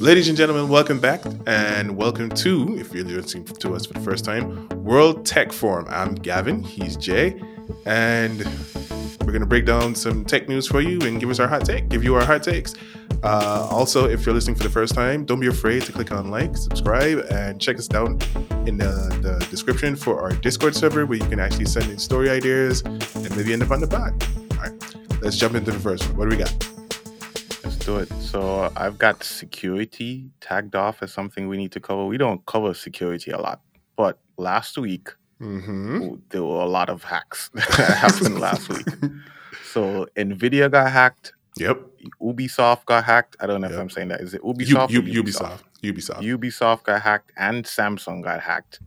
Ladies and gentlemen, welcome back and welcome to, if you're listening to us for the first time, World Tech Forum. I'm Gavin, he's Jay, and we're going to break down some tech news for you and give us our hot take, give you our hot takes. Uh, also, if you're listening for the first time, don't be afraid to click on like, subscribe, and check us down in the, the description for our Discord server where you can actually send in story ideas and maybe end up on the pod. All right, let's jump into the first one. What do we got? Let's do it. So I've got security tagged off as something we need to cover. We don't cover security a lot, but last week Mm-hmm. there were a lot of hacks that happened last week. So Nvidia got hacked, Yep. Ubisoft got hacked. I don't know if I'm saying that. Is it Ubisoft? U- or Ubisoft. Ubisoft. Ubisoft got hacked and Samsung got hacked.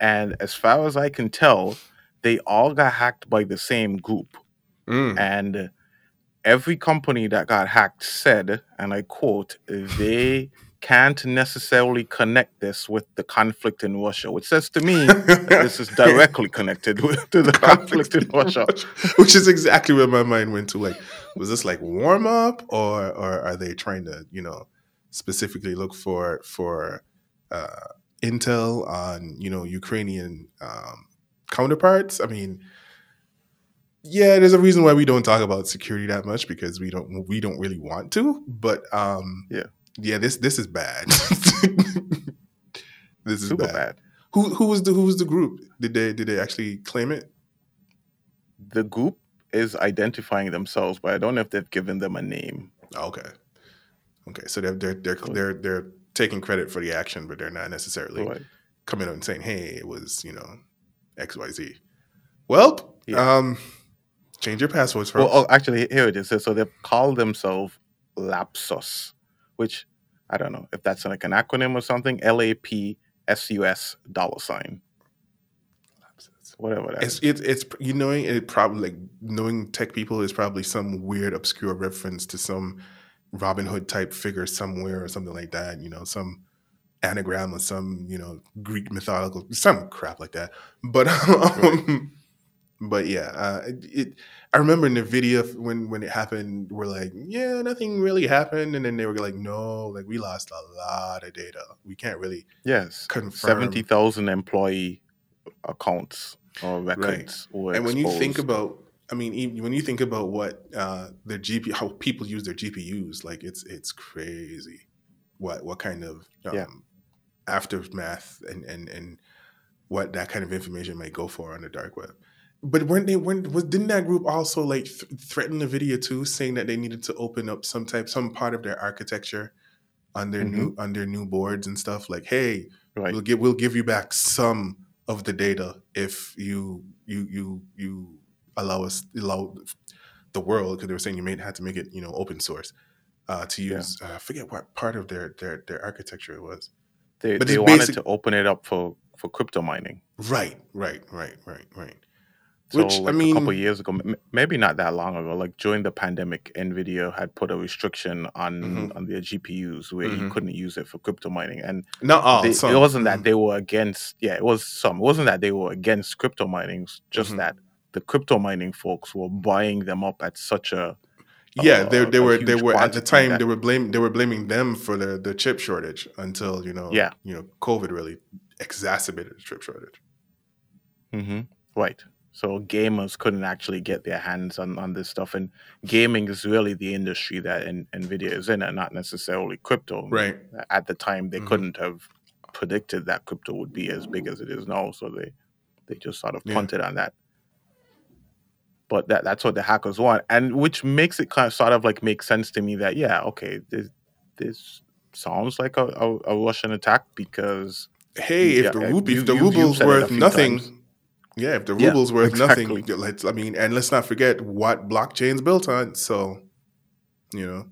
And as far as I can tell, they all got hacked by the same group. Mm. And every company that got hacked said, and I quote, they can't necessarily connect this with the conflict in Russia, which says to me that this is directly connected with, to the conflict in Russia. Which is exactly where my mind went to. Like, was this like warm up, or or are they trying to, you know, specifically look for for uh, intel on you know Ukrainian um, counterparts? I mean, yeah, there's a reason why we don't talk about security that much because we don't we don't really want to. But um, Yeah. yeah, this this is bad. this is Super bad. bad. Who who was the who was the group? Did they did they actually claim it? The group is identifying themselves, but I don't know if they've given them a name. Okay. Okay. So they're they're they're they're they're taking credit for the action, but they're not necessarily Right. coming out and saying, "Hey, it was you know X Y Z." Well, Yeah. um, change your passwords Well, first. oh, actually, here it is. So, so they call themselves Lapsus, which I don't know if that's like an acronym or something. L A P S U S dollar sign, whatever that it's is. it's it's you knowing it probably like knowing tech people is probably some weird obscure reference to some Robin Hood type figure somewhere or something like that. You know, some anagram or some you know Greek mythological some crap like that. But um, but yeah, uh, it, it. I remember Nvidia when when it happened, we're like, yeah, nothing really happened, and then they were like, no, like we lost a lot of data. We can't really Yes, confirm. seventy thousand employee accounts or records were and when you think about i mean even when you think about what uh their gp how people use their gpus like it's it's crazy what what kind of um, Yeah. aftermath and and and what that kind of information might go for on the dark web but weren't they weren't was didn't that group also like th- threaten Nvidia too saying that they needed to open up some type some part of their architecture on their new on their new boards and stuff? Like hey right, we'll give we'll give you back some of the data if you you you you allow us allow the world because they were saying you may have to make it you know open source uh, to Yeah. use uh, I forget what part of their their their architecture it was. They, but they wanted basic- to open it up for for crypto mining. right right right right right So, Which, I like a mean- couple years ago, m- maybe not that long ago, like during the pandemic, Nvidia had put a restriction on Mhm. on their GPUs where you Mhm. couldn't use it for crypto mining, and not all they, it wasn't that Mm. they were against. Yeah, it was some. It wasn't that they were against crypto mining. Just Mhm. that the crypto mining folks were buying them up at such a yeah they, uh, they a were they huge were at the time that- they were blaming they were blaming them for the the chip shortage until you know Yeah. you know COVID really exacerbated the chip shortage Mhm. Right. So gamers couldn't actually get their hands on, on this stuff, and gaming is really the industry that N- Nvidia is in, and not necessarily crypto. right At the time, they Mhm. couldn't have predicted that crypto would be as big as it is now, so they they just sort of Yeah. punted on that. But that that's what the hackers want, and which makes it kind of sort of like make sense to me that yeah, okay, this this sounds like a, a, a Russian attack because hey, if Yeah, the uh, ruble, if the you- you've ruble's said worth nothing, times. Yeah, if the Yeah, ruble's worth exactly. nothing, let's. I mean, and let's not forget what blockchain's built on. So, you know,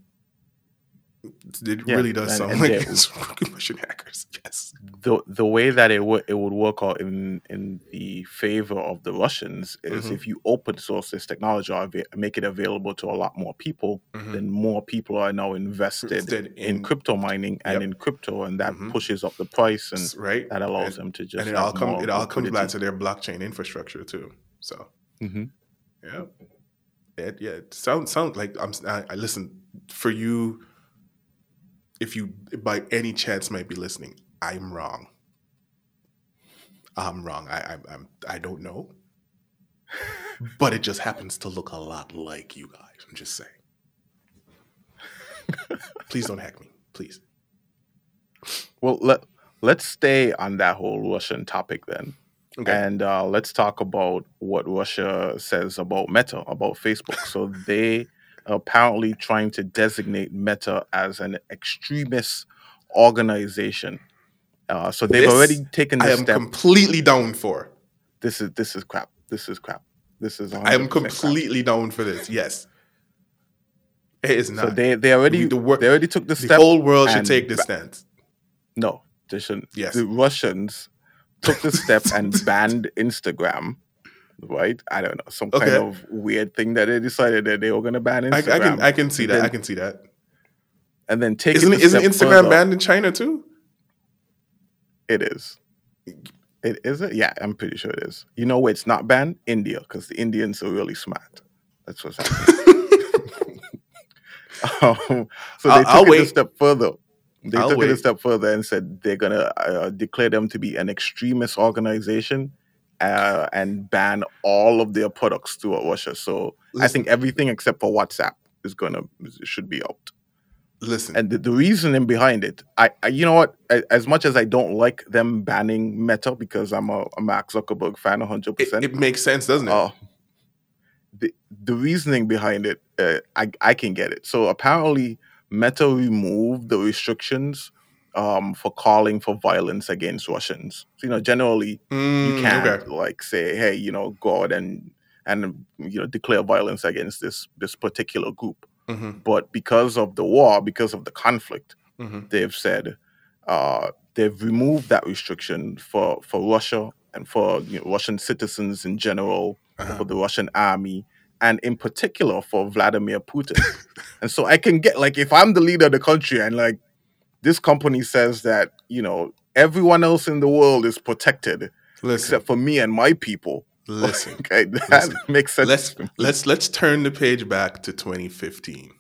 it Yeah, really does and- sound and like it's Russian hackers. Yes, the the way that it would it would work out in in the favor of the Russians is Mhm. if you open source this technology or make it available to a lot more people, Mhm. then more people are now invested in, in- crypto mining and Yep. in crypto, and that Mhm. pushes up the price, and right. that allows and, them to just and it all comes. It all comes back to their blockchain infrastructure too. So, Mhm. yeah, it, yeah. It sounds sounds like I'm. I, I listen for you. If you by any chance might be listening, I'm wrong. I'm wrong. I I I'm, I don't know, but it just happens to look a lot like you guys. I'm just saying. Please don't hack me, please. Well, let let's stay on that whole Russian topic then. Okay. And uh, let's talk about what Russia says about Meta, about Facebook. So they apparently trying to designate Meta as an extremist organization. Uh, so they've This already taken I the am step. completely down for. this is this is crap. This is crap. This is. I am 100% crap. completely down for this. Yes. It is not. So they they already The wor- they already took the step. the step. whole world should and take this ba- stance. No, they shouldn't. Yes. The Russians took the step and banned Instagram. Right? I don't know. Some kind of weird thing that they decided that they were going to ban I, I can I can see that. then- I can see that. and then take Isn't isn't Instagram further. banned in China too? It is. It is it? Yeah, I'm pretty sure it is. You know where it's not banned? India, because the Indians are really smart. That's what's happening. um, so they I'll- took I'll it a step further. They I'll took it a step further and said they're gonna uh, declare them to be an extremist organization uh, and ban all of their products to Russia. So I think everything except for WhatsApp is gonna should be out. Listen, And the, the reasoning behind it, I, I you know what? A- As much as I don't like them banning Meta because I'm a, a Mark Zuckerberg fan, 100. percent it makes sense, doesn't it? Oh, the the reasoning behind it, uh, I I can get it. So apparently, Meta removed the restrictions um, for calling for violence against Russians. So, you know, generally Mm, you can't okay. like say, hey, you know, go out and and you know declare violence against this this particular group. Mhm, But because of the war, because of the conflict, mhm. they've said uh, they've removed that restriction for for Russia and for you know, Russian citizens in general, Uh-huh. for the Russian army, and in particular for Vladimir Putin. and so I can get like if I'm the leader of the country and like this company says that you know everyone else in the world is protected Listen, except for me and my people. listen. Okay, that Listen. makes sense. Let's let's let's turn the page back to 2015.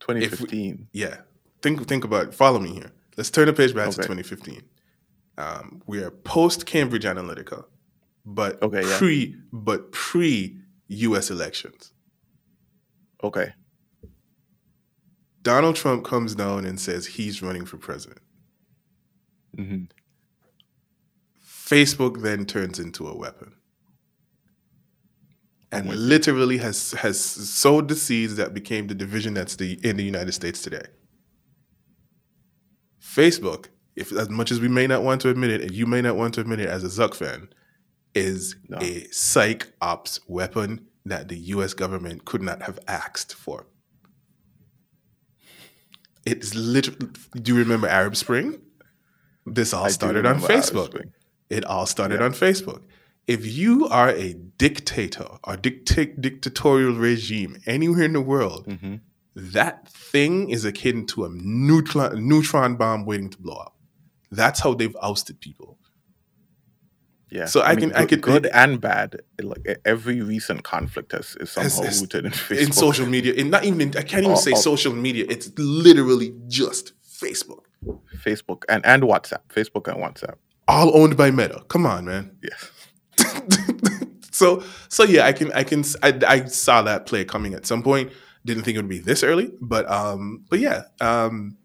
2015. Yeah, think think about it. Follow me here. Let's turn the page back to 2015. Um, we are post Cambridge Analytica, but Okay, yeah. pre but pre U.S. elections. Okay. Donald Trump comes down and says he's running for president. hmm Facebook then turns into a weapon. And literally has has sowed the seeds that became the division that's the in the United States today. Facebook, if as much as we may not want to admit it, and you may not want to admit it as a Zuck fan, is No. a psych ops weapon that the US government could not have asked for. It's literally do you remember Arab Spring? This all I started on Facebook. It all started Yeah. on Facebook. If you are a dictator or dicta- dictatorial regime anywhere in the world, Mhm. that thing is akin to a neutron, neutron bomb waiting to blow up. That's how they've ousted people. Yeah. So I can- I good, can- good and bad. Like e- every recent conflict has, is somehow has- rooted in Facebook. In social media, in not even in, I can't even Or- say or- social media. It's literally just Facebook, Facebook and and WhatsApp. Facebook and WhatsApp. all owned by Meta. Come on, man. Yes. so so yeah, I can I can I, I saw that play coming at some point. Didn't think it would be this early, but um, but yeah, um,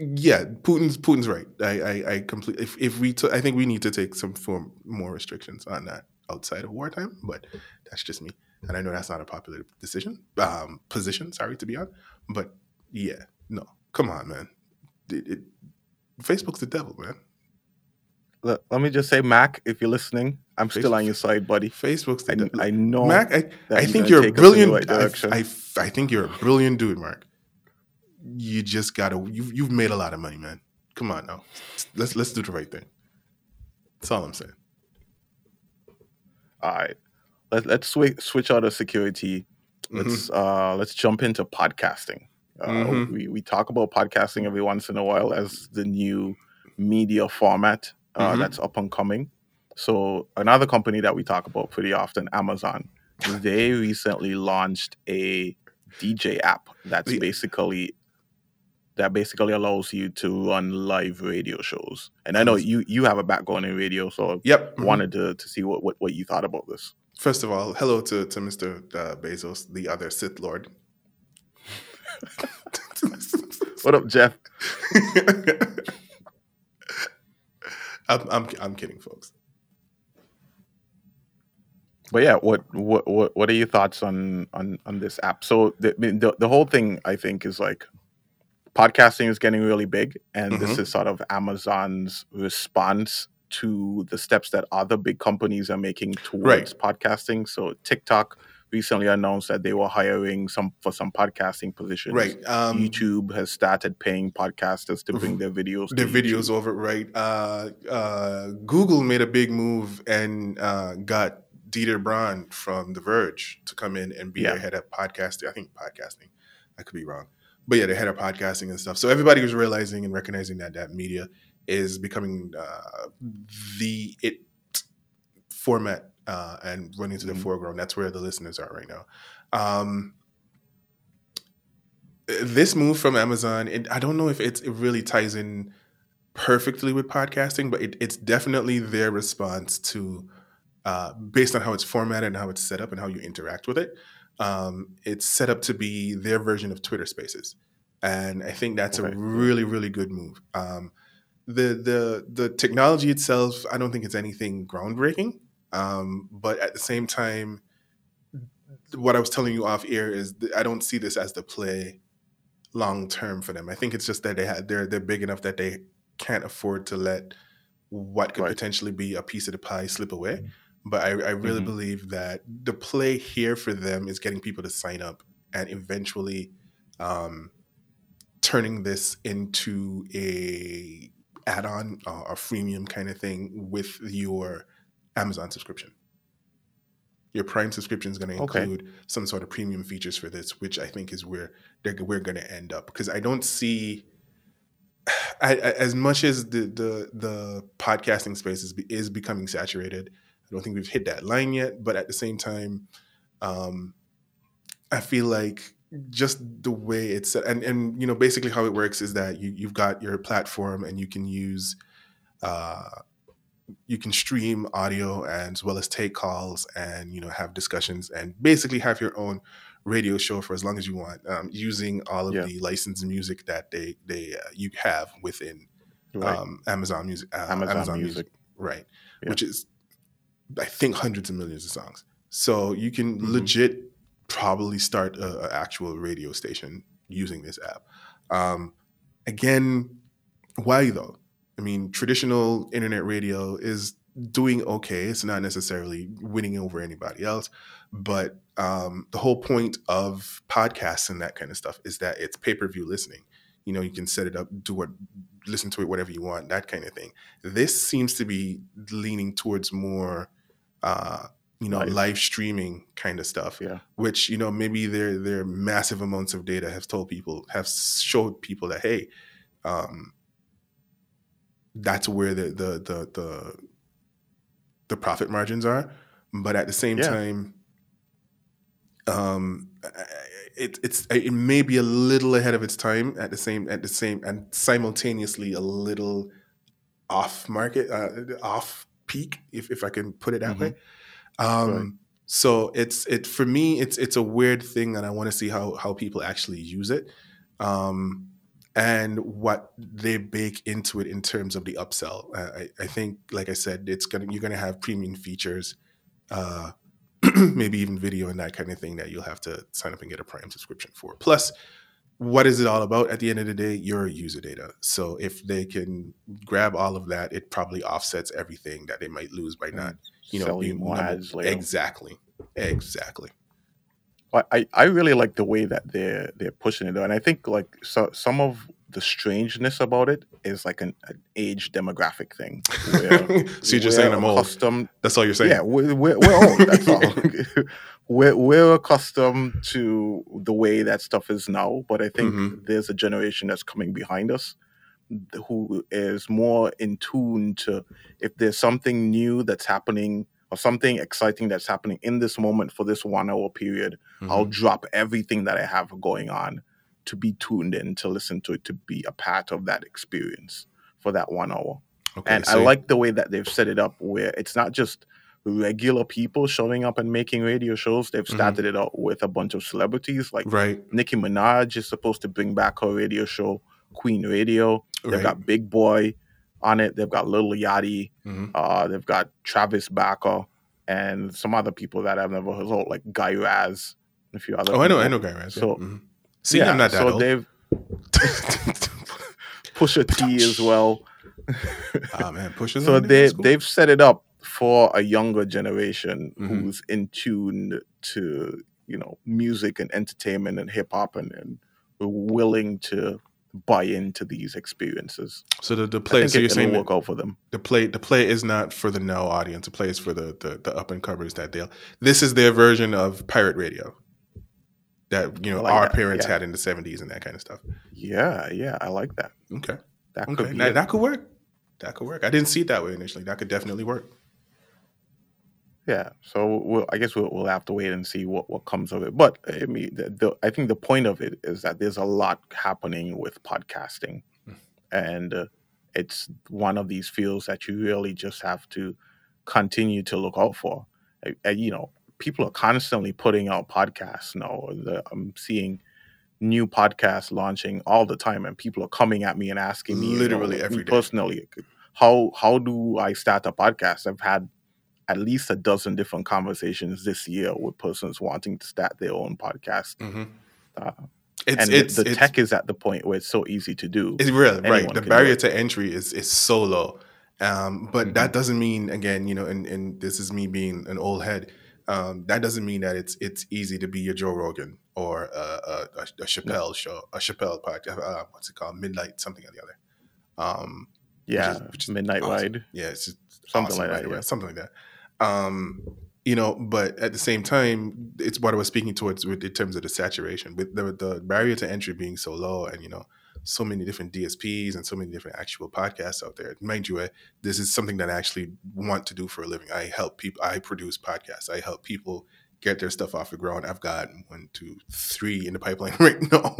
yeah, Putin's Putin's right. I I, I completely. If, if we, took, I think we need to take some form more restrictions on that outside of wartime. But that's just me, and I know that's not a popular decision, um, position. Sorry to be on, but yeah, no, come on, man. It, it, Facebook's the devil, man. Let, let me just say, Mac, if you're listening, I'm still on your side, buddy. Facebook's the I, devil. I know. Mac, I, I think you're a take us in the brilliant. right I. I, I think you're a brilliant dude, Mark. You just gotta. You've you've made a lot of money, man. Come on now. Let's let's do the right thing. That's all I'm saying. All right. Let, let's switch switch out of security. Mm-hmm. Let's uh let's jump into podcasting. Uh, Mhm. we, we talk about podcasting every once in a while as the new media format uh, Mhm. that's up and coming. So another company that we talk about pretty often, Amazon, they recently launched a DJ app that's The- basically that basically allows you to run live radio shows. And I know you you have a background in radio, so Yep. I mhm. wanted to to see what, what what you thought about this. First of all, hello to, to Mr. Uh, Bezos, the other Sith Lord. What up, Jeff? I'm, I'm, I'm kidding, folks. But yeah, what what what what are your thoughts on on on this app? So the the, the whole thing I think is like podcasting is getting really big, and this Mhm. is sort of Amazon's response to the steps that other big companies are making towards podcasting. So TikTok recently announced that they were hiring some for some podcasting positions. Right. Um, YouTube has started paying podcasters to bring their videos. their videos YouTube. over, right? Uh, uh, Google made a big move and uh, got Dieter Bohn from The Verge to come in and be Yeah. their head of podcasting. I think podcasting. I could be wrong. But yeah, the head of podcasting and stuff. So everybody was realizing and recognizing that that media is becoming uh, the it format uh, and running to the Mhm. foreground. That's where the listeners are right now. Um, this move from Amazon, it, I don't know if it's, it really ties in perfectly with podcasting, but it, it's definitely their response to, uh, based on how it's formatted and how it's set up and how you interact with it. Um, it's set up to be their version of Twitter Spaces, and I think that's Okay. a really, really good move. Um, the the the technology itself, I don't think it's anything groundbreaking, um, but at the same time, what I was telling you off air is I don't see this as the play long term for them. I think it's just that they had they're they're big enough that they can't afford to let what could Right. potentially be a piece of the pie slip away. But I, I really Mhm. believe that the play here for them is getting people to sign up and eventually um, turning this into a add-on uh, or freemium kind of thing with your Amazon subscription. Your Prime subscription is going to Okay. include some sort of premium features for this, which I think is where they're, we're going to end up. Because I don't see, I, I, as much as the the the podcasting space is, is becoming saturated, I don't think we've hit that line yet. But at the same time, um, I feel like just the way it's set, and and you know basically how it works is that you you've got your platform and you can use uh you can stream audio as well as take calls and you know have discussions and basically have your own radio show for as long as you want um, using all of Yeah. the licensed music that they they uh, you have within Right. um, Amazon Music uh, Amazon, Music. right Yeah. which is i think hundreds of millions of songs. So you can Mhm. legit probably start a, a actual radio station using this app. Um, again why though? I mean traditional internet radio is doing okay. It's not necessarily winning over anybody else but um, the whole point of podcasts and that kind of stuff is that it's pay-per-view listening. You know you can set it up do what listen to it whatever you want that kind of thing. This seems to be leaning towards more uh you know Live. live, streaming kind of stuff Yeah. which you know maybe their their massive amounts of data have told people have showed people that hey um that's where the the the the, the profit margins are but at the same Yeah. time um it, it's it may be a little ahead of its time at the same at the same and simultaneously a little off market uh, off peak if, if i can put it that Mhm. way um Right. so it's it for me it's it's a weird thing and i want to see how how people actually use it um and what they bake into it in terms of the upsell i i think like i said it's gonna you're gonna have premium features uh maybe even video and that kind of thing that you'll have to sign up and get a prime subscription for plus what is it all about at the end of the day your user data so if they can grab all of that it probably offsets everything that they might lose by not you know Sell you being more ads later. exactly exactly I, I I really like the way that they're they're pushing it, though. and I think like so, some of the strangeness about it is like an, an age demographic thing. Where so you're just saying i'm old accustomed- that's all you're saying Yeah, we're, we're, we're old. That's all. we're we're accustomed to the way that stuff is now, but I think Mhm. there's a generation that's coming behind us who is more in tune to if there's something new that's happening or something exciting that's happening in this moment for this one hour period, I'll Mhm. drop everything that I have going on to be tuned in to listen to it to be a part of that experience for that one hour. Okay, And I like the way that they've set it up where it's not just regular people showing up and making radio shows. They've Mhm. started it out with a bunch of celebrities. Like right, Nicki Minaj is supposed to bring back her radio show, Queen Radio. They've right. got Big Boy on it. They've got Lil Yachty. Mhm. Uh, they've got Travis Barker and some other people that I've never heard of, like Guy Raz, and a few other. Oh, I know, people. I know, Guy Raz. yeah. So- Mhm. See, yeah, I'm not that so old. they've Pusha T as well. Ah man, pushes. so they they've set it up for a younger generation Mhm. who's in tune to you know music and entertainment and hip hop and, and willing to buy into these experiences. so the, the play. So you're saying work out for them. the play the play is not for the now audience. The play is for the the, the up and comers that they'll. This is their version of pirate radio. That you know like our that, parents yeah. had in the '70s and that kind of stuff. Yeah, yeah, I like that. Okay, That could okay, be that, that could work. That could work. I didn't see it that way initially. That could definitely work. Yeah, so we'll, I guess we'll, we'll have to wait and see what, what comes of it. But I mean, the, the, I think the point of it is that there's a lot happening with podcasting, Mm. and uh, it's one of these fields that you really just have to continue to look out for. Uh, uh, you know, people are constantly putting out podcasts now. The, I'm seeing new podcasts launching all the time, and people are coming at me and asking me, you know, Literally every me day. personally, how how do I start a podcast? I've had at least a dozen different conversations this year with persons wanting to start their own podcast. hmm Uh, It's and it's the, the it's, tech is at the point where it's so easy to do. It's real, right? The barrier to entry is is so low, um, but Mhm. that doesn't mean again, you know, and, and this is me being an old head. Um, that doesn't mean that it's it's easy to be a Joe Rogan or a, a, a, Chappelle show, a Chappelle podcast. Uh, what's it called? Midnight something or the other. Um, yeah, is- which is Midnight awesome. Ride. yeah, it's just Something awesome, like that, yeah. something like that. Um, you know, but at the same time, it's what I was speaking towards with in terms of the saturation, with the the barrier to entry being so low, and you know, so many different DSPs and so many different actual podcasts out there. Mind you, eh, this is something that I actually want to do for a living. I help people. I produce podcasts. I help people get their stuff off the ground. I've got one, two, three in the pipeline right now.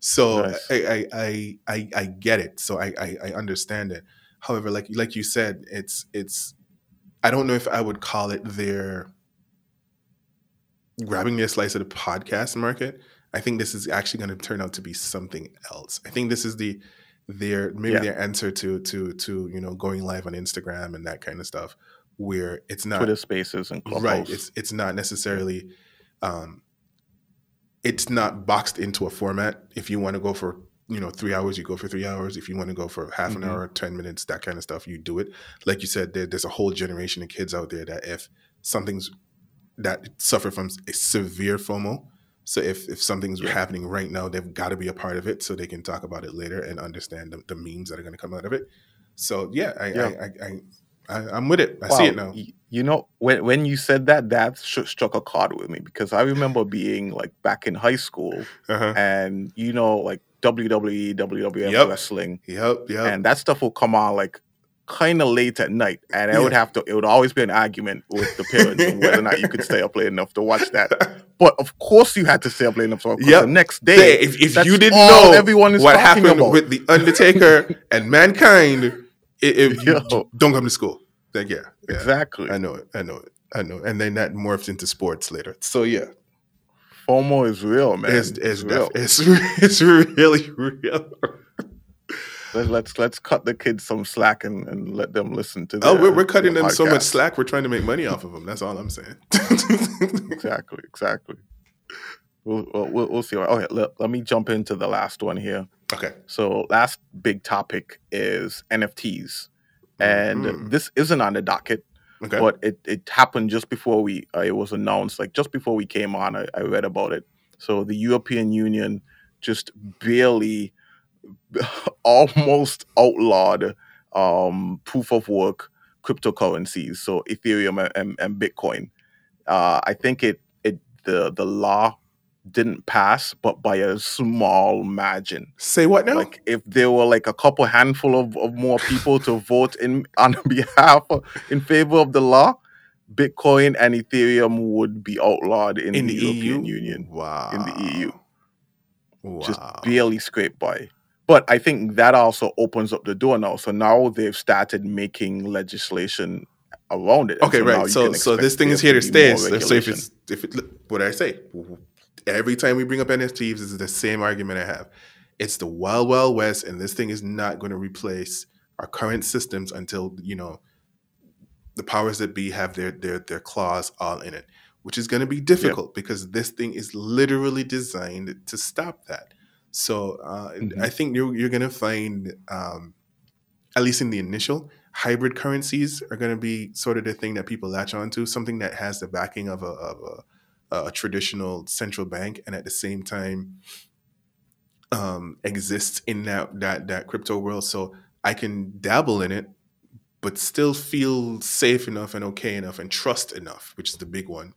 So Nice. I, I, I, I, I get it. So I, I, I understand it. However, like like you said, it's it's. I don't know if I would call it their grabbing their slice of the podcast market. I think this is actually going to turn out to be something else. I think this is the their maybe Yeah. their answer to to to you know going live on Instagram and that kind of stuff, where it's not Twitter Spaces and Clubhouse. right. It's it's not necessarily, um, it's not boxed into a format. If you want to go for you know three hours, you go for three hours. If you want to go for half an Mhm. hour, ten minutes, that kind of stuff, you do it. Like you said, there, there's a whole generation of kids out there that if something's that suffer from a severe FOMO. So if if something's Yeah. happening right now, they've got to be a part of it so they can talk about it later and understand the, the memes that are going to come out of it. So yeah, I, Yeah. I, I, I, I I'm with it. I Wow, see it now. You know, when when you said that, that sh- struck a chord with me because I remember being like back in high school, Uh-huh. and you know, like WWE, WWF Yep. wrestling, Yep, yep. and that stuff will come on like kind of late at night, and I would have to. It would always be an argument with the parents on whether or not you could stay up late enough to watch that. But of course, you had to stay up late enough to watch. 'cause Yep. The next day, if, if you didn't know everyone is what happened about. with the Undertaker and Mankind, it, you Yo. don't come to school. Like, yeah, yeah, exactly. I know it. I know it. I know. it. And then that morphs into sports later. So yeah, FOMO is real, man. it's it's, real. it's it's really real. Let- Let's let's cut the kids some slack and, and let them listen to. Oh, we're, we're cutting their them so much slack. We're trying to make money off of them. That's all I'm saying. exactly, exactly. We'll, we'll, we'll see. Okay, let, let me jump into the last one here. okay. So, last big topic is NFTs, and Mhm. this isn't on the docket, Okay. but it, it happened just before we uh, it was announced. Like just before we came on, I, I read about it. So the European Union just barely, almost outlawed um, proof of work cryptocurrencies, so Ethereum and, and, and Bitcoin. Uh, I think it it the the law didn't pass, but by a small margin. Say what now? Like if there were like a couple handful of, of more people to vote in on behalf of, in favor of the law, Bitcoin and Ethereum would be outlawed in, in the, the European EU. Union, Wow. in the EU, just barely scraped by. But I think that also opens up the door now. So now they've started making legislation around it. Okay, now right. So so this thing is here to stay. So, so if it's if it what did I say? Every time we bring up NFTs, this is the same argument I have. It's the wild wild west, and this thing is not going to replace our current systems until you know the powers that be have their their their claws all in it, which is going to be difficult because this thing is literally designed to stop that. So uh, Mhm. I think you're you're going to find, um, at least in the initial, hybrid currencies are going to be sort of the thing that people latch onto, something that has the backing of a of a, a traditional central bank, and at the same time um, exists in that that that crypto world. So I can dabble in it, but still feel safe enough and okay enough and trust enough, which is the big one.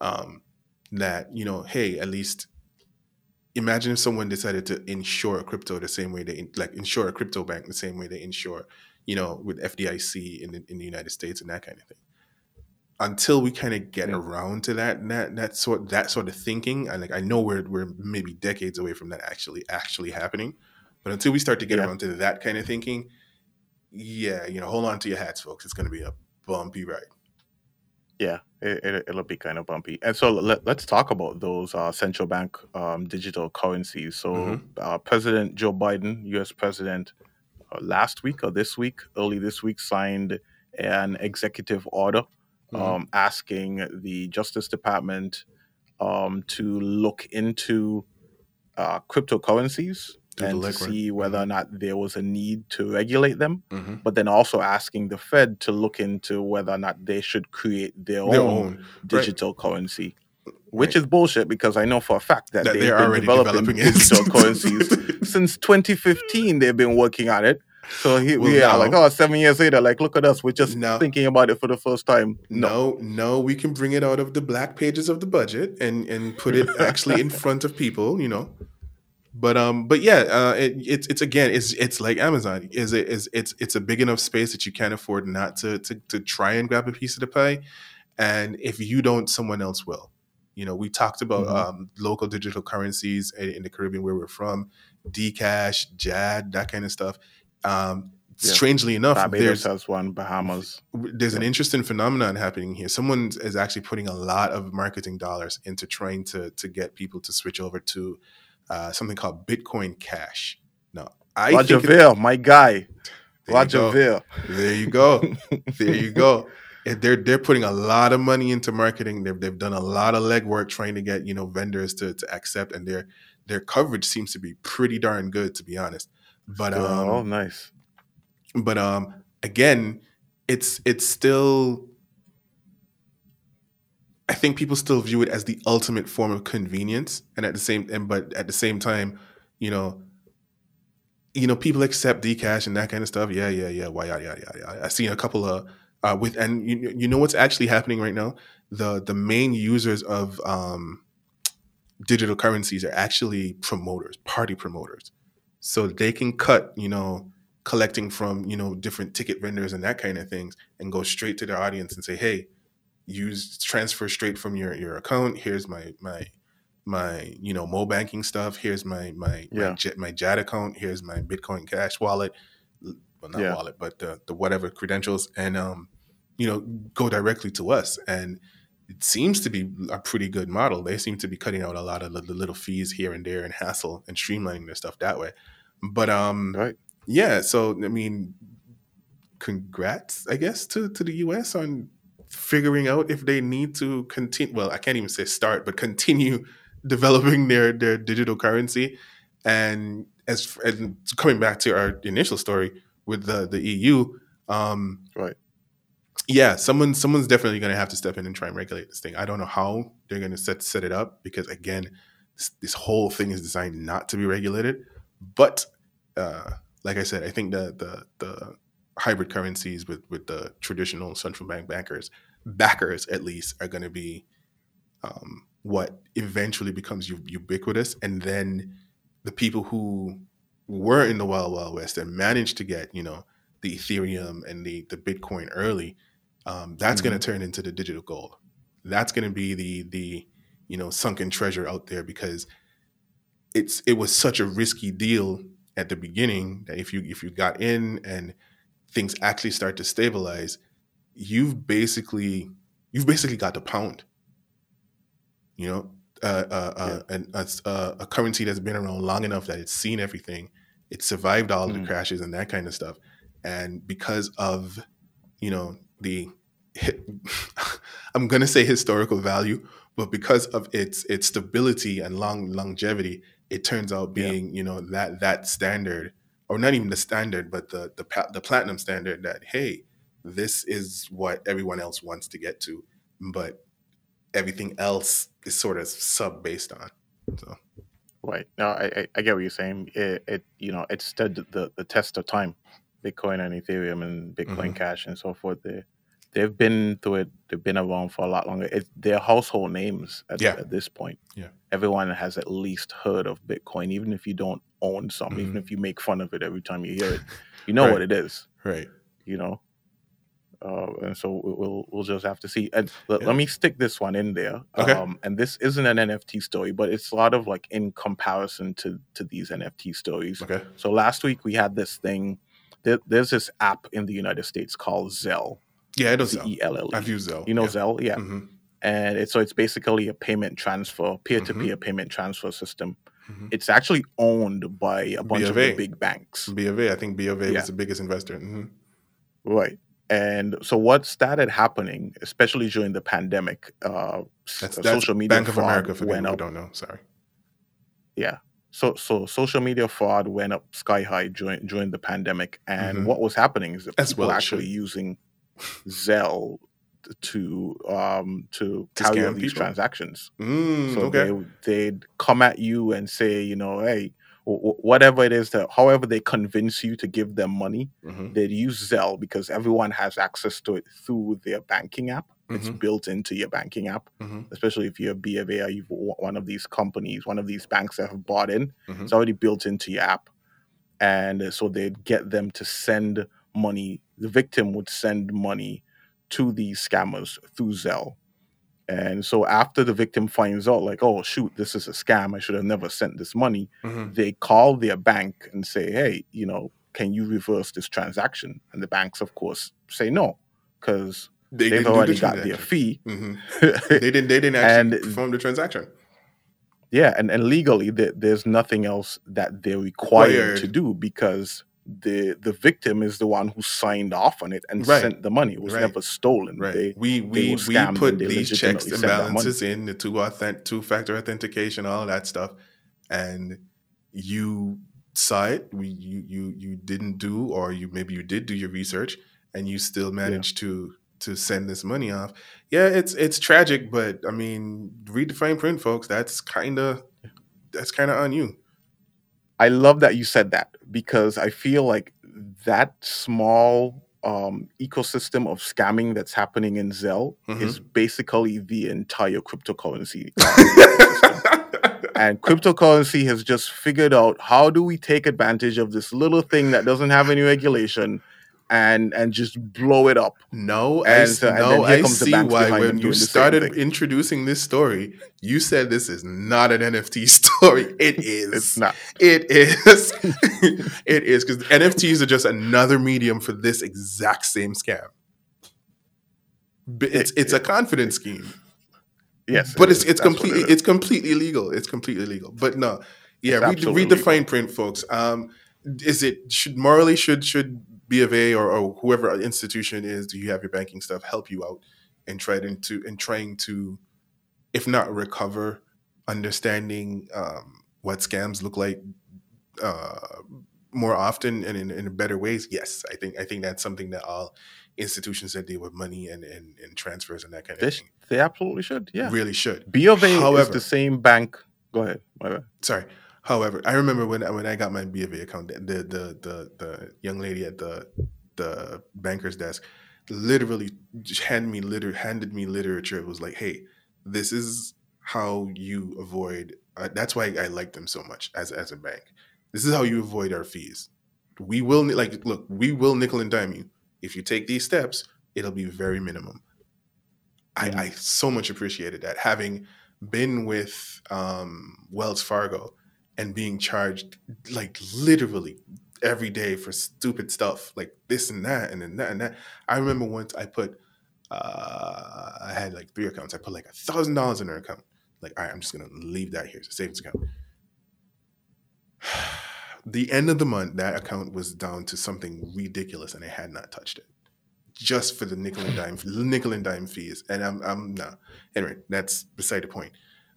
Um, that you know, hey, at least imagine if someone decided to insure crypto the same way they like insure a crypto bank the same way they insure, you know, with FDIC in the, in the United States and that kind of thing. Until we kind of get Yeah. around to that that that sort that sort of thinking, I like I know we're we're maybe decades away from that actually actually happening, but until we start to get Yeah. around to that kind of thinking, yeah, you know, hold on to your hats, folks. It's going to be a bumpy ride. Yeah, it, it, it'll be kind of bumpy. And so let, let's talk about those uh, central bank um, digital currencies. So, Mhm. uh, President Joe Biden, US President, uh, last week or this week, early this week, signed an executive order Mhm. um, asking the Justice Department um, to look into uh, cryptocurrencies the and to see whether or Mhm. not there was a need to regulate them Mhm. but then also asking the Fed to look into whether or not they should create their, Their own, own digital currency, which Right. is bullshit because I know for a fact that, that they've been developing, developing digital currencies since 2015. They've been working on it. So here Well, we are, like, oh, seven years later, like, look at us. We're just Now- thinking about it for the first time. No, no, we can bring it out of the black pages of the budget and and put it actually in front of people, you know. But um, but yeah, uh, it, it's it's again, it's it's like Amazon. Is it is it's it's a big enough space that you can't afford not to to to try and grab a piece of the pie, and if you don't, someone else will. You know, we talked about Mhm. um, local digital currencies in, in the Caribbean where we're from, Dcash, JAD, that kind of stuff. Um, Yeah. Strangely enough, Barbados there's has one, Bahamas. there's an interesting phenomenon happening here. Someone is actually putting a lot of marketing dollars into trying to to get people to switch over to uh, something called Bitcoin Cash. Now, I Roger think my guy. there Roger. There you go. there you go. And they're they're putting a lot of money into marketing. They've they've done a lot of legwork trying to get you know vendors to to accept, and their their coverage seems to be pretty darn good, to be honest. But um, oh, nice. but um again it's it's still i think people still view it as the ultimate form of convenience. And at the same and but at the same time you know you know people accept dcash and that kind of stuff. Yeah yeah yeah. Why yada yada, yada. i've seen a couple of uh with and you, you know what's actually happening right now? The the main users of um digital currencies are actually promoters party promoters so they can cut you know collecting from you know different ticket vendors and that kind of things and go straight to their audience and say hey use transfer straight from your your account. Here's my my my you know mo banking stuff. Here's my my my, J- my jad account. Here's my bitcoin cash wallet. Well not Yeah. wallet but the, the whatever credentials and um you know go directly to us. And it seems to be a pretty good model. They seem to be cutting out a lot of the little fees here and there and hassle and streamlining their stuff that way but um Right. yeah so i mean congrats i guess to to the us on figuring out if they need to continue well i can't even say start but continue developing their their digital currency and as and coming back to our initial story with the the eu um Right. yeah someone someone's definitely going to have to step in and try and regulate this thing i don't know how they're going to set set it up because again this, this whole thing is designed not to be regulated but uh like i said i think the the the hybrid currencies with with the traditional central bank bankers backers at least are going to be um what eventually becomes u- ubiquitous and then the people who were in the wild wild west and managed to get you know the ethereum and the the bitcoin early um, that's going Mhm. to turn into the digital gold. That's going to be the the you know sunken treasure out there because it's it was such a risky deal at the beginning that if you if you got in and things actually start to stabilize, you've basically you've basically got the pound. You know, uh, uh, uh, an- a, a, a currency that's been around long enough that it's seen everything, it survived all of the Mm. crashes and that kind of stuff, and because of you know the I'm gonna say historical value, but because of its its stability and long longevity, it turns out Yeah. being you know that that standard, or not even the standard, but the the the platinum standard that hey, this is what everyone else wants to get to, but everything else is sort of sub based on. So Right. No, I, I, get what you're saying. It, it you know, it stood the, the test of time. Bitcoin and Ethereum and Bitcoin Mhm. Cash and so forth. They they've been through it. They've been around for a lot longer. It, they're household names at, Yeah. at this point. Yeah. Everyone has at least heard of Bitcoin, even if you don't own some, even Mhm. if you make fun of it every time you hear it. You know Right. what it is. right, You know. Uh, and so we- we'll we'll just have to see. And let, Yeah. let me stick this one in there. Okay. Um, and this isn't an NFT story, but it's a lot of like in comparison to to these NFT stories. okay, So last week we had this thing. There, there's this app in the United States called Zelle. Yeah, it does. Zelle. Z L L I've used Zelle. You know yeah. Zelle, yeah. Mhm, And it's so it's basically a payment transfer, peer to peer payment transfer system. mhm. It's actually owned by a bunch of the BofA. big banks. B of A, I think B of A Yeah. was the biggest investor. hmm Right. And so what started happening, especially during the pandemic, uh, That's, uh, that's social media Bank of fraud America for people went who up. don't know. Sorry. Yeah. So so social media fraud went up sky high during during the pandemic, and Mhm. what was happening is that As people well were actually should. using Zelle to um to To carry these people? transactions. Mm, So okay. they they'd come at you and say, you know, hey, wh- wh- whatever it is that, however they convince you to give them money, hmm they'd use Zelle because everyone has access to it through their banking app. It's Mhm. built into your banking app, hmm especially if you're B of A or you've one of these companies, one of these banks that have bought in. Mhm. It's already built into your app, and so they'd get them to send money. The victim would send money to these scammers through Zelle. And so after the victim finds out, like, oh shoot, this is a scam, I should have never sent this money, hmm they call their bank and say, hey, you know, can you reverse this transaction? And the banks, of course, say no, because They do already the got their fee. hmm They didn't. They didn't actually And- perform the transaction. yeah, and, and legally there, there's nothing else that they're required to do because the the victim is the one who signed off on it and Right. sent the money. It was Right. never stolen. Right. They, we we we put these checks and sent that money. balances in the two authentic two factor authentication, all of that stuff, and you saw it. We you you you didn't do, or you maybe you did do your research, and you still managed to to send this money off. Yeah, it's it's tragic, but I mean, read the fine print, folks. That's kind of that's kind of on you. I love that you said that because I feel like that small um, ecosystem of scamming that's happening in Zelle Mhm. is basically the entire cryptocurrency. and cryptocurrency has just figured out how do we take advantage of this little thing that doesn't have any regulation and and just blow it up. No, I, And s- so- no, I see why when you doing the same started introducing this story, you said this is not an NFT story. It is. It's not. It is. it is because NFTs are just another medium for this exact same scam. It's it's a confidence scheme, Yes, but it it's it's completely it it's completely legal. It's completely legal. But no, yeah, read the, read the fine print, folks. Um, is it should morally should should B of A or, or whoever institution is, do you have your banking stuff help you out and try to into and trying to, if not recover, understanding um, what scams look like uh, more often and in, in better ways. Yes, I think I think that's something that all institutions that deal with money and, and, and transfers and that kind They, of sh- thing they absolutely should. Yeah. really should. B of A is However- the same bank. Go ahead. Sorry. However, I remember when when I got my B of A account, the the the the young lady at the the banker's desk literally handed me liter handed me literature. It was like, hey, this is how you avoid. Uh, that's why I like them so much as as a bank. This is how you avoid our fees. We will like look. We will nickel and dime you if you take these steps. it'll be very minimum. I, Mhm. I so much appreciated that having been with um, Wells Fargo and being charged like literally every day for stupid stuff like this and that and then that and that. I remember once I put uh, I had like three accounts. I put like a thousand dollars in an account. Like, all right, I'm just gonna leave that here. It's a savings account. the end of the month, that account was down to something ridiculous, and I had not touched it, just for the nickel and dime, nickel and dime fees. And I'm, I'm no. Anyway, that's beside the point.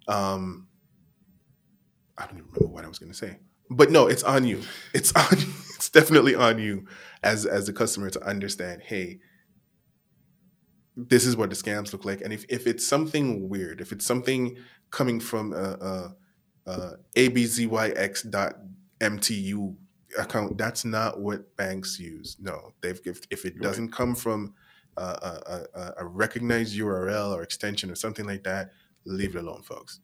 Um, I don't even remember what I was going to say, but no, it's on you. It's on. It's definitely on you as as a customer to understand. Hey, this is what the scams look like, and if if it's something weird, if it's something coming from a, a, a abzyx dot mtu account, that's not what banks use. No, they've if, if it doesn't come from a, a, a recognized URL or extension or something like that, leave it alone, folks.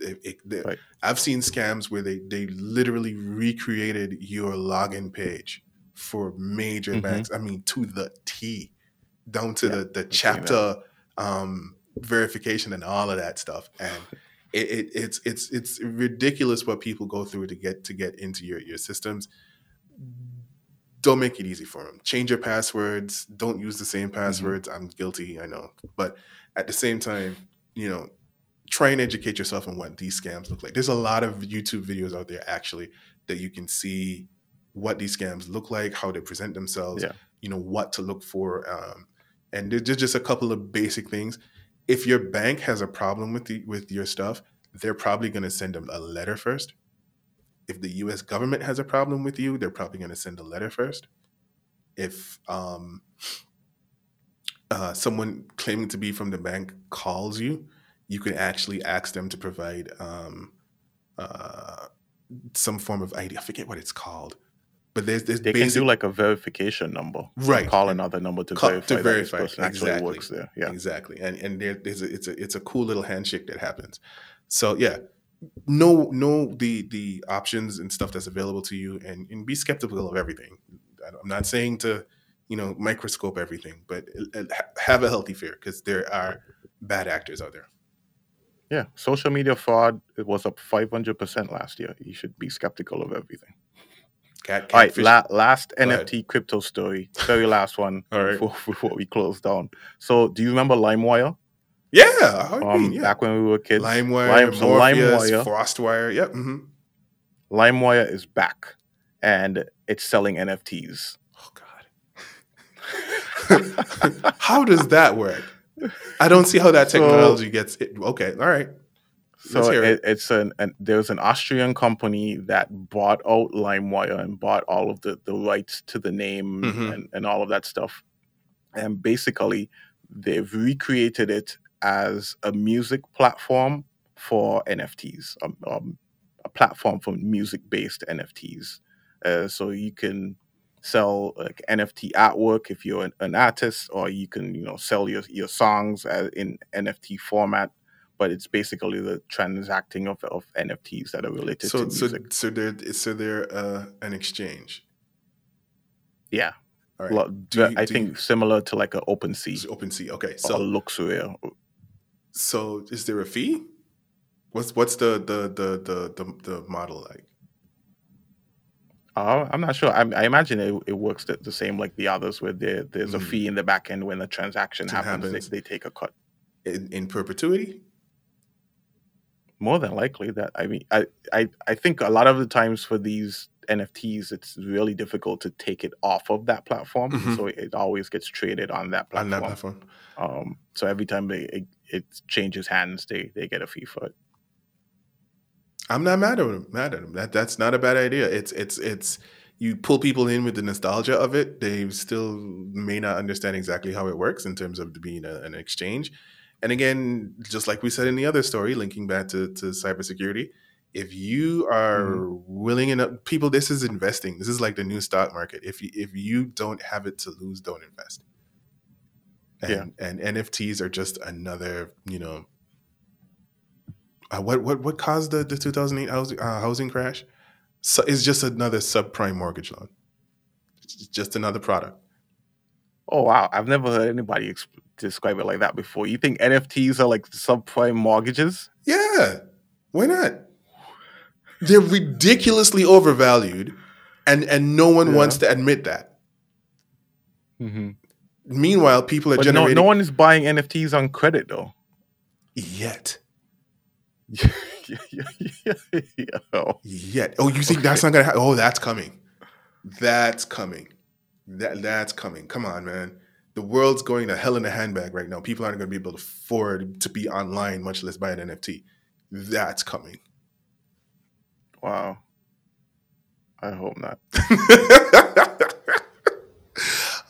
It- it- Right. I've seen scams where they they literally recreated your login page for major Mhm. banks. I mean, to the T, down to Yeah, the the captcha um, verification and all of that stuff. And it, it, it's it's it's ridiculous what people go through to get to get into your your systems. Don't make it easy for them. Change your passwords. Don't use the same passwords. I'm guilty, I know, but at the same time, you know, try and educate yourself on what these scams look like. There's a lot of YouTube videos out there actually that you can see what these scams look like, how they present themselves, Yeah. you know, what to look for. Um, and there's just a couple of basic things. If your bank has a problem with the with your stuff, they're probably going to send them a letter first. If the U.S. government has a problem with you, they're probably going to send a letter first. If um, uh, someone claiming to be from the bank calls you, you can actually ask them to provide um, uh, some form of ID. I forget what it's called, but there's there's They can do like a verification number. Right. Call another number to Call- verify to that verify, this person actually exactly. works there. Yeah. exactly and and there, there's a, it's a it's a cool little handshake that happens so yeah know know the the options and stuff that's available to you and and be skeptical of everything i'm not saying to you know microscope everything but uh, have a healthy fear because there are bad actors out there Yeah. Social media fraud it was up 500% last year. You should be skeptical of everything. cat All right. La- last Go ahead. NFT crypto story. Very last one All right. before, before we close down. So, do you remember LimeWire? yeah I Um, mean, yeah Back when we were kids? limewire Lime- so Morpheus, LimeWire- frostwire yep hmm LimeWire is back and it's selling NFTs. oh god how does that work i don't see how that So- technology gets it okay all right So hear it, it's an, an there's an Austrian company that bought out LimeWire and bought all of the, the rights to the name Mhm. and, and all of that stuff. And basically, they've recreated it as a music platform for NFTs, um, um, a platform for music based NFTs. Uh, so you can sell like NFT artwork if you're an, an artist, or you can you know sell your your songs as in NFT format but it's basically the transacting of, of NFTs that are related so to so music. so they're so they're uh, an exchange. yeah, All right. Do you- I think you- similar to like an OpenSea It's OpenSea. Okay. or So Luxury. so is there a fee? What's what's the the the the the, the model like? Uh, I'm not sure. I, I imagine it, it works the, the same like the others, where there, there's a Mm. fee in the back end when the transaction happens, happens. They, they take a cut. In, in perpetuity? More than likely, that I mean, I, I I think a lot of the times for these NFTs, it's really difficult to take it off of that platform, Mhm. so it always gets traded on that platform. On that platform. Um, so every time they, it, it changes hands, they they get a fee for it. I'm not mad at him. Mad at him. That that's not a bad idea. It's it's it's you pull people in with the nostalgia of it. They still may not understand exactly how it works in terms of being a, an exchange. And again, just like we said in the other story, linking back to, to cybersecurity, if you are mm-hmm. willing enough, people, this is investing. This is like the new stock market. If you if you don't have it to lose, don't invest. And, Yeah. and NFTs are just another, you know, uh, what what what caused the, the 2008 housing uh, housing crash? So it's just another subprime mortgage loan. It's just another product. Oh wow, I've never heard anybody exp- describe it like that before. You think NFTs are like subprime mortgages? Yeah, why not? They're ridiculously overvalued, and and no one Yeah. wants to admit that. Mm-hmm. Meanwhile, people are But no, generating no one is buying NFTs on credit though. yet. Yo. Yet. Oh, you think that's not gonna happen? Oh, that's coming. That's coming. That that's coming. Come on, man. The world's going to hell in a handbag right now. People aren't going to be able to afford to be online, much less buy an NFT. That's coming. Wow. I hope not.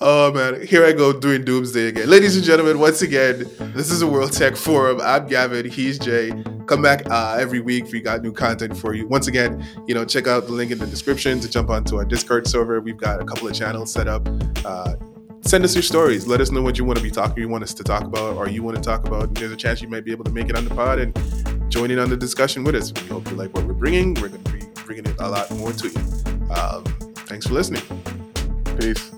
oh man, here I go doing doomsday again. Ladies and gentlemen, once again, this is a World Tech Forum. I'm Gavin. He's Jay. Come back uh, every week we got new content for you. Once again, you know, check out the link in the description to jump onto our Discord server. We've got a couple of channels set up. Uh, send us your stories. Let us know what you want to be talking, you want us to talk about, or you want to talk about. There's a chance you might be able to make it on the pod and join in on the discussion with us. We hope you like what we're bringing. We're going to be bringing it a lot more to you. Um, thanks for listening. Peace.